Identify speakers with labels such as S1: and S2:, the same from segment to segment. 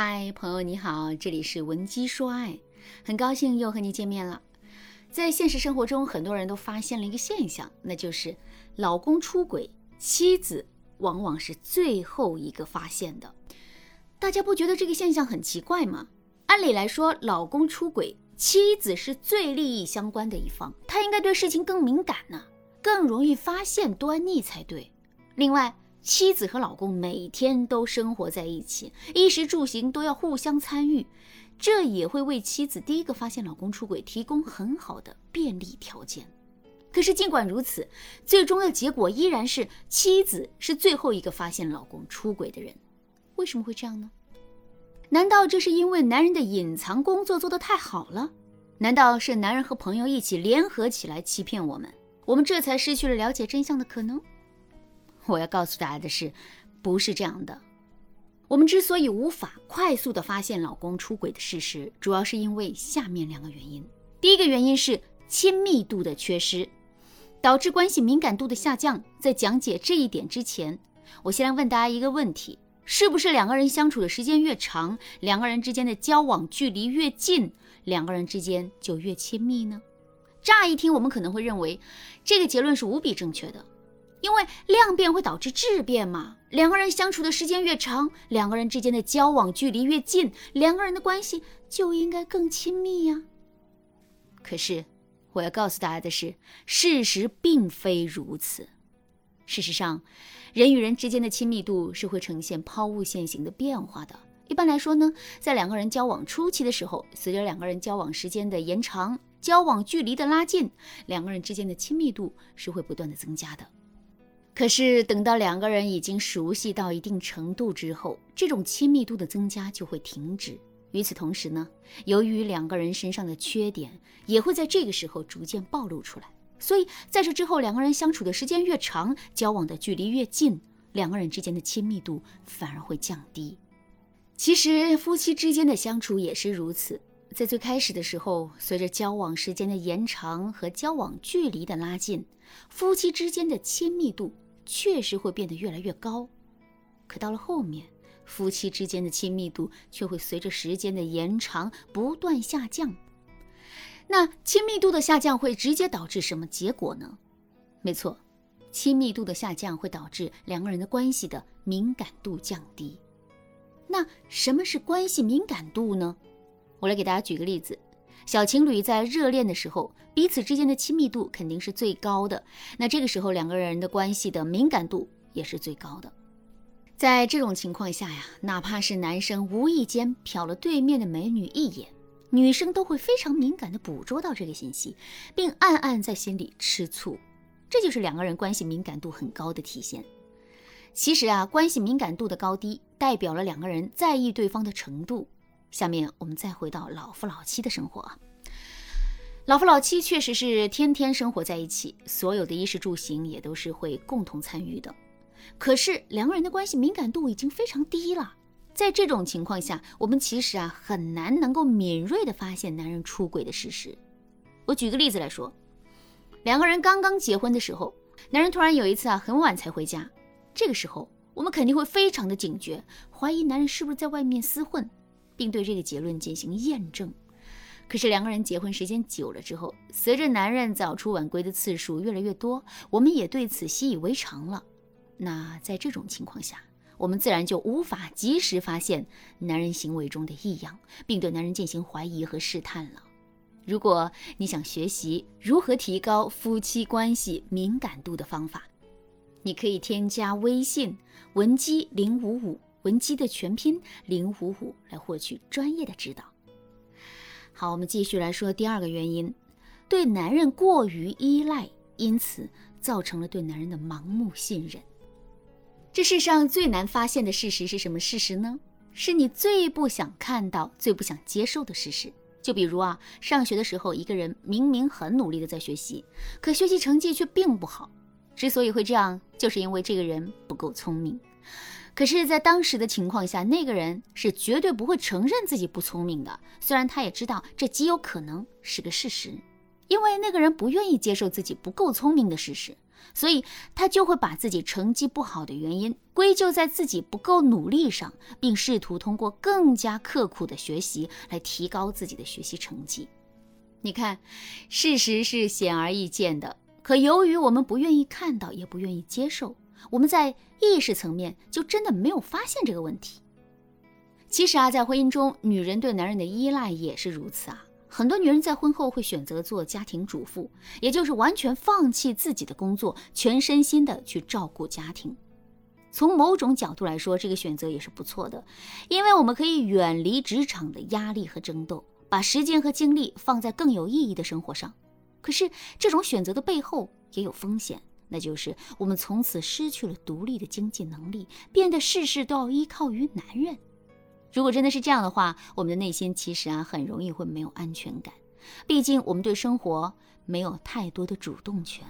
S1: 嗨，朋友你好，这里是文姬说爱，很高兴又和你见面了。在现实生活中，很多人都发现了一个现象，那就是老公出轨，妻子往往是最后一个发现的。大家不觉得这个现象很奇怪吗？按理来说，老公出轨，妻子是最利益相关的一方，她应该对事情更敏感呢，更容易发现端倪才对。另外，妻子和老公每天都生活在一起，衣食住行都要互相参与，这也会为妻子第一个发现老公出轨提供很好的便利条件。可是尽管如此，最终的结果依然是妻子是最后一个发现老公出轨的人。为什么会这样呢？难道这是因为男人的隐藏工作做得太好了？难道是男人和朋友一起联合起来欺骗我们，我们这才失去了了解真相的可能？我要告诉大家的是，不是这样的。我们之所以无法快速的发现老公出轨的事实，主要是因为下面两个原因。第一个原因是亲密度的缺失，导致关系敏感度的下降。在讲解这一点之前，我先来问大家一个问题：是不是两个人相处的时间越长，两个人之间的交往距离越近，两个人之间就越亲密呢？乍一听，我们可能会认为这个结论是无比正确的。因为量变会导致质变嘛，两个人相处的时间越长，两个人之间的交往距离越近，两个人的关系就应该更亲密呀。可是，我要告诉大家的是，事实并非如此。事实上，人与人之间的亲密度是会呈现抛物线型的变化的。一般来说呢，在两个人交往初期的时候，随着两个人交往时间的延长，交往距离的拉近，两个人之间的亲密度是会不断的增加的。可是等到两个人已经熟悉到一定程度之后，这种亲密度的增加就会停止。与此同时呢，由于两个人身上的缺点也会在这个时候逐渐暴露出来，所以在这之后，两个人相处的时间越长，交往的距离越近，两个人之间的亲密度反而会降低。其实夫妻之间的相处也是如此，在最开始的时候，随着交往时间的延长和交往距离的拉近，夫妻之间的亲密度。确实会变得越来越高，可到了后面，夫妻之间的亲密度却会随着时间的延长不断下降。那亲密度的下降会直接导致什么结果呢？没错，亲密度的下降会导致两个人的关系的敏感度降低。那什么是关系敏感度呢？我来给大家举个例子。小情侣在热恋的时候，彼此之间的亲密度肯定是最高的。那这个时候，两个人的关系的敏感度也是最高的。在这种情况下呀，哪怕是男生无意间瞟了对面的美女一眼，女生都会非常敏感地捕捉到这个信息，并暗暗在心里吃醋。这就是两个人关系敏感度很高的体现。其实啊，关系敏感度的高低，代表了两个人在意对方的程度。下面我们再回到老夫老妻的生活，老夫老妻确实是天天生活在一起，所有的衣食住行也都是会共同参与的。可是两个人的关系敏感度已经非常低了，在这种情况下，我们其实啊很难能够敏锐的发现男人出轨的事实。我举个例子来说，两个人刚刚结婚的时候，男人突然有一次啊很晚才回家，这个时候我们肯定会非常的警觉，怀疑男人是不是在外面厮混。并对这个结论进行验证。可是两个人结婚时间久了之后，随着男人早出晚归的次数越来越多，我们也对此习以为常了。那在这种情况下，我们自然就无法及时发现男人行为中的异样，并对男人进行怀疑和试探了。如果你想学习如何提高夫妻关系敏感度的方法，你可以添加微信文姬零五五。文姬的全拼零五五来获取专业的指导。好，我们继续来说第二个原因，对男人过于依赖，因此造成了对男人的盲目信任。这世上最难发现的事实是什么事实呢？是你最不想看到、最不想接受的事实。就比如啊，上学的时候，一个人明明很努力的在学习，可学习成绩却并不好。之所以会这样，就是因为这个人不够聪明。可是，在当时的情况下，那个人是绝对不会承认自己不聪明的。虽然他也知道这极有可能是个事实，因为那个人不愿意接受自己不够聪明的事实。所以他就会把自己成绩不好的原因归咎在自己不够努力上，并试图通过更加刻苦的学习来提高自己的学习成绩。你看，事实是显而易见的，可由于我们不愿意看到，也不愿意接受，我们在意识层面就真的没有发现这个问题。其实啊，在婚姻中，女人对男人的依赖也是如此啊。很多女人在婚后会选择做家庭主妇，也就是完全放弃自己的工作，全身心的去照顾家庭。从某种角度来说，这个选择也是不错的，因为我们可以远离职场的压力和争斗，把时间和精力放在更有意义的生活上。可是，这种选择的背后也有风险，那就是我们从此失去了独立的经济能力，变得事事都要依靠于男人。如果真的是这样的话，我们的内心其实啊很容易会没有安全感，毕竟我们对生活没有太多的主动权。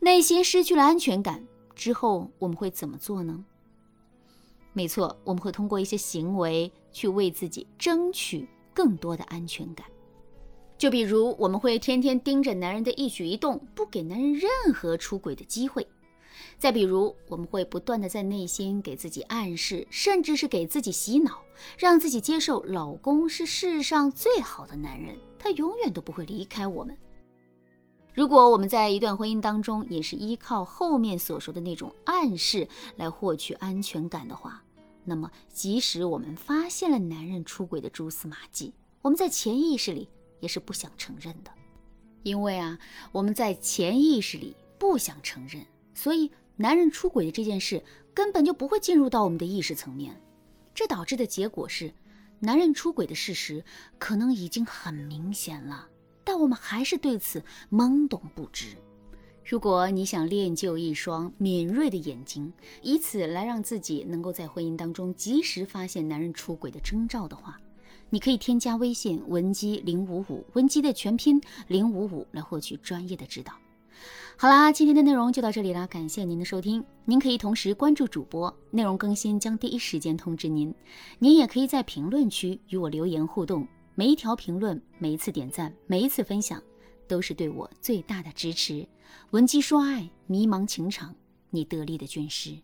S1: 内心失去了安全感之后，我们会怎么做呢？没错，我们会通过一些行为去为自己争取更多的安全感。就比如，我们会天天盯着男人的一举一动，不给男人任何出轨的机会。再比如，我们会不断的在内心给自己暗示，甚至是给自己洗脑，让自己接受老公是世上最好的男人，他永远都不会离开我们。如果我们在一段婚姻当中也是依靠后面所说的那种暗示来获取安全感的话，那么即使我们发现了男人出轨的蛛丝马迹，我们在潜意识里也是不想承认的，因为啊，我们在潜意识里不想承认。所以，男人出轨的这件事根本就不会进入到我们的意识层面，这导致的结果是，男人出轨的事实可能已经很明显了，但我们还是对此懵懂不知。如果你想练就一双敏锐的眼睛，以此来让自己能够在婚姻当中及时发现男人出轨的征兆的话，你可以添加微信文姬零五五，文姬的全拼零五五，来获取专业的指导。好啦，今天的内容就到这里啦，感谢您的收听。您可以同时关注主播，内容更新将第一时间通知您。您也可以在评论区与我留言互动，每一条评论、每一次点赞、每一次分享，都是对我最大的支持。文姬说爱，迷茫情场，你得力的军师。